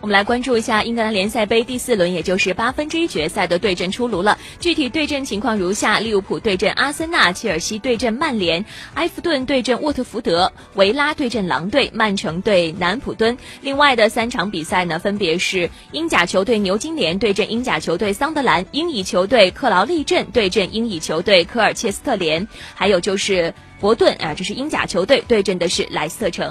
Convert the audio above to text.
我们来关注一下英格兰联赛杯第四轮也就是八分之一决赛的对阵出炉了具体对阵情况如下利物浦对阵阿森纳切尔西对阵曼联埃弗顿对阵沃特福德维拉对阵狼队曼城对南普敦。另外的三场比赛呢分别是英甲球队牛津联对阵英甲球队桑德兰英乙球队克劳利镇对阵英乙球队科尔切斯特联还有就是伯顿啊这是英甲球队对阵的是莱斯特城。